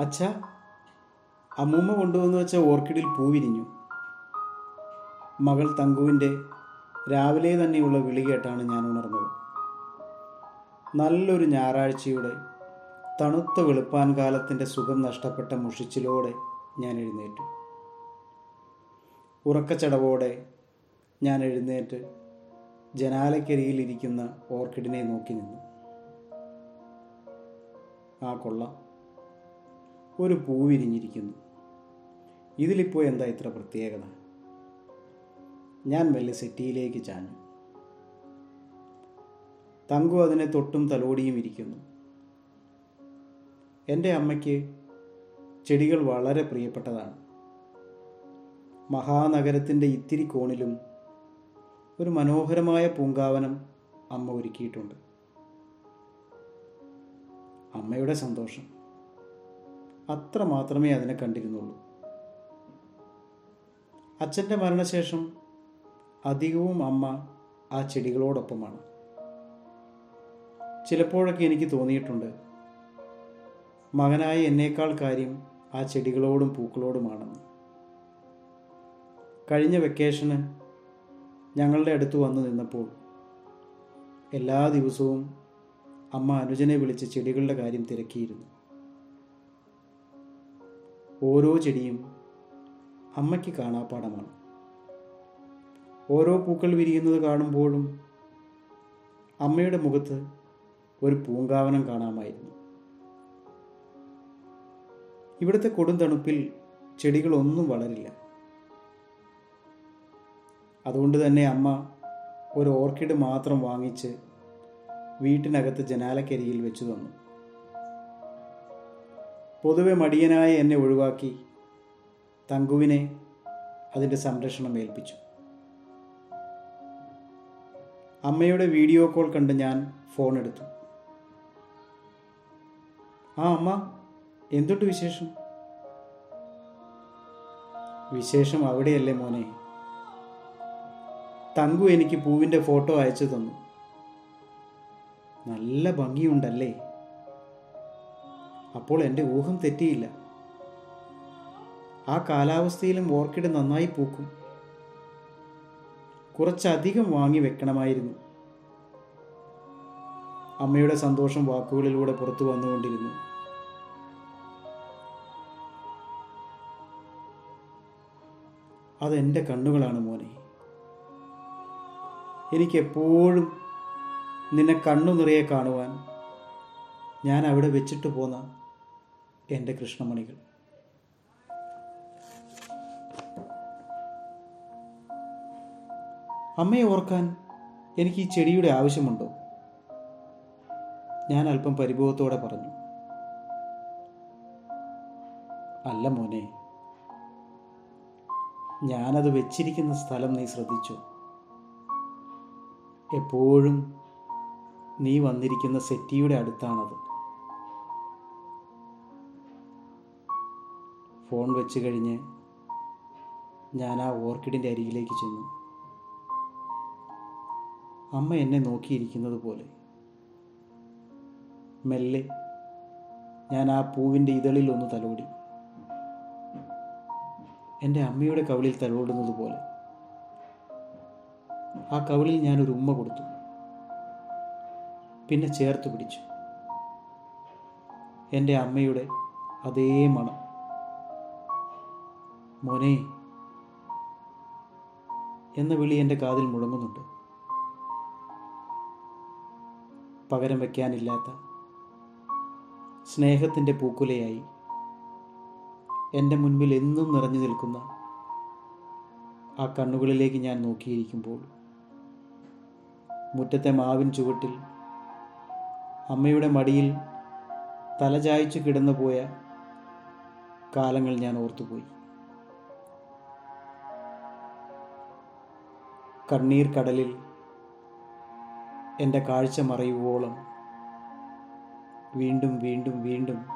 അച്ഛ അമ്മൂമ്മ കൊണ്ടുവന്നു വെച്ച ഓർക്കിഡിൽ പൂവിരിഞ്ഞു മകൾ തങ്കുവിന്റെ രാവിലെ തന്നെയുള്ള വിളി കേട്ടാണ് ഞാൻ ഉണർന്നത്. നല്ലൊരു ഞായറാഴ്ചയുടെ തണുത്ത വെളുപ്പാൻ കാലത്തിന്റെ സുഖം നഷ്ടപ്പെട്ട മുഷിച്ചിലോടെ ഞാൻ എഴുന്നേറ്റു. ഉറക്കച്ചടവോടെ ഞാൻ എഴുന്നേറ്റ് ജനാലക്കരിയിലിരിക്കുന്ന ഓർക്കിഡിനെ നോക്കി നിന്നു. ആ കൊള്ളാം ഒരു പൂ വിരിഞ്ഞിരിക്കുന്നു ഇതിലിപ്പോൾ എന്താ ഇത്ര പ്രത്യേകത? ഞാൻ മെല്ലെ സെറ്റിയിലേക്ക് ചാഞ്ഞു. തങ്കു അതിനെ തൊട്ടും തലോടിയും ഇരിക്കുന്നു. എന്റെ അമ്മയ്ക്ക് ചെടികൾ വളരെ പ്രിയപ്പെട്ടതാണ്. മഹാനഗരത്തിന്റെ ഇത്തിരി കോണിലും ഒരു മനോഹരമായ പൂങ്കാവനം അമ്മ ഒരുക്കിയിട്ടുണ്ട്. അമ്മയുടെ സന്തോഷം. അത്ര മാത്രമേ അതിനെ കണ്ടിരുന്നുള്ളൂ. അച്ഛന്റെ മരണശേഷം അധികവും അമ്മ ആ ചെടികളോടൊപ്പമാണ്. ചിലപ്പോഴൊക്കെ എനിക്ക് തോന്നിയിട്ടുണ്ട് മകനായ എന്നേക്കാൾ കാര്യം ആ ചെടികളോടും പൂക്കളോടുമാണെന്ന്. കഴിഞ്ഞ വെക്കേഷന് ഞങ്ങളുടെ അടുത്ത് വന്നു നിന്നപ്പോൾ എല്ലാ ദിവസവും അമ്മ അനുജനെ വിളിച്ച് ചെടികളുടെ കാര്യം തിരക്കിയിരുന്നു. ഓരോ ചെടിയും അമ്മയ്ക്ക് കാണാപ്പാടമാണ് ഓരോ പൂക്കൾ വിരിയുന്നത് കാണുമ്പോഴും അമ്മയുടെ മുഖത്ത് ഒരു പൂങ്കാവനം കാണാമായിരുന്നു. ഇവിടുത്തെ കൊടും തണുപ്പിൽ ചെടികളൊന്നും വളരില്ല. അതുകൊണ്ട് തന്നെ അമ്മ ഒരു ഓർക്കിഡ് മാത്രം വാങ്ങിച്ച് വീട്ടിനകത്ത് ജനാലക്കരിയിൽ വെച്ചു തന്നു. പൊതുവെ മടിയനായ എന്നെ ഒഴിവാക്കി തങ്കുവിനെ അതിന്റെ സംരക്ഷണം ഏൽപ്പിച്ചു. അമ്മയുടെ വീഡിയോ കോൾ കണ്ട് ഞാൻ ഫോൺ എടുത്തു. ആ അമ്മ എന്തുണ്ട് വിശേഷം? വിശേഷം അവിടെയല്ലേ മോനെ? തങ്കു എനിക്ക് പൂവിന്റെ ഫോട്ടോ അയച്ചു തന്നു. നല്ല ഭംഗിയുണ്ടല്ലേ? അപ്പോൾ എന്റെ ഊഹം തെറ്റിയില്ല. ആ കാലാവസ്ഥയിലും ഓർക്കിഡ് നന്നായി പൂക്കും. കുറച്ചധികം വാങ്ങി വെക്കണമായിരുന്നു. അമ്മയുടെ സന്തോഷം വാക്കുകളിലൂടെ പുറത്തു വന്നുകൊണ്ടിരുന്നു. അതെന്റെ കണ്ണുകളാണ് മോനെ. എനിക്കെപ്പോഴും നിന്നെ കണ്ണു നിറയെ കാണുവാൻ ഞാൻ അവിടെ വെച്ചിട്ട് പോന്ന എന്റെ കൃഷ്ണമണികൾ. അമ്മയെ ഓർക്കാൻ എനിക്ക് ഈ ചെടിയുടെ ആവശ്യമുണ്ടോ? ഞാൻ അല്പം പരിഭവത്തോടെ പറഞ്ഞു. അല്ല മോനെ ഞാനത് വെച്ചിരിക്കുന്ന സ്ഥലം നീ ശ്രദ്ധിച്ചു. എപ്പോഴും നീ വന്നിരിക്കുന്ന സെറ്റിയുടെ അടുത്താണത്. ഫോൺ വെച്ച് കഴിഞ്ഞ് ഞാൻ ആ ഓർക്കിഡിന്റെ അരികിലേക്ക് ചെന്നു. അമ്മ എന്നെ നോക്കിയിരിക്കുന്നത് പോലെ. മെല്ലെ ഞാൻ ആ പൂവിന്റെ ഇതളിൽ ഒന്ന് തലോടി. എന്റെ അമ്മയുടെ കവിളിൽ തലോടുന്നത് പോലെ. ആ കവിളിൽ ഞാനൊരു ഉമ്മ കൊടുത്തു. പിന്നെ ചേർത്ത് പിടിച്ചു. എന്റെ അമ്മയുടെ അതേ മണം. മോനെ എന്ന വിളി എന്റെ കാതിൽ മുഴങ്ങുന്നുണ്ട്. പകരം വയ്ക്കാനില്ലാത്ത സ്നേഹത്തിന്റെ പൂക്കുലയായി എന്റെ മുൻപിൽ എന്നും നിറഞ്ഞു നിൽക്കുന്ന ആ കണ്ണുകളിലേക്ക് ഞാൻ നോക്കിയിരിക്കുമ്പോൾ മുറ്റത്തെ മാവിൻ ചുവട്ടിൽ അമ്മയുടെ മടിയിൽ തലചായ്ച്ചു കിടന്നു പോയ കാലങ്ങൾ ഞാൻ ഓർത്തുപോയി. കണ്ണീർ കടലിൽ എന്റെ കാഴ്ച മറയുവോളം. വീണ്ടും വീണ്ടും വീണ്ടും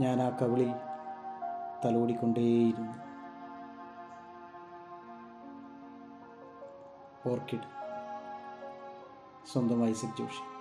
ഞാൻ ആ കവിളിൽ തലോടിക്കൊണ്ടേയിരുന്നു. ഓർക്കിഡ്. സ്വന്തം ഐസക് ജോഷി.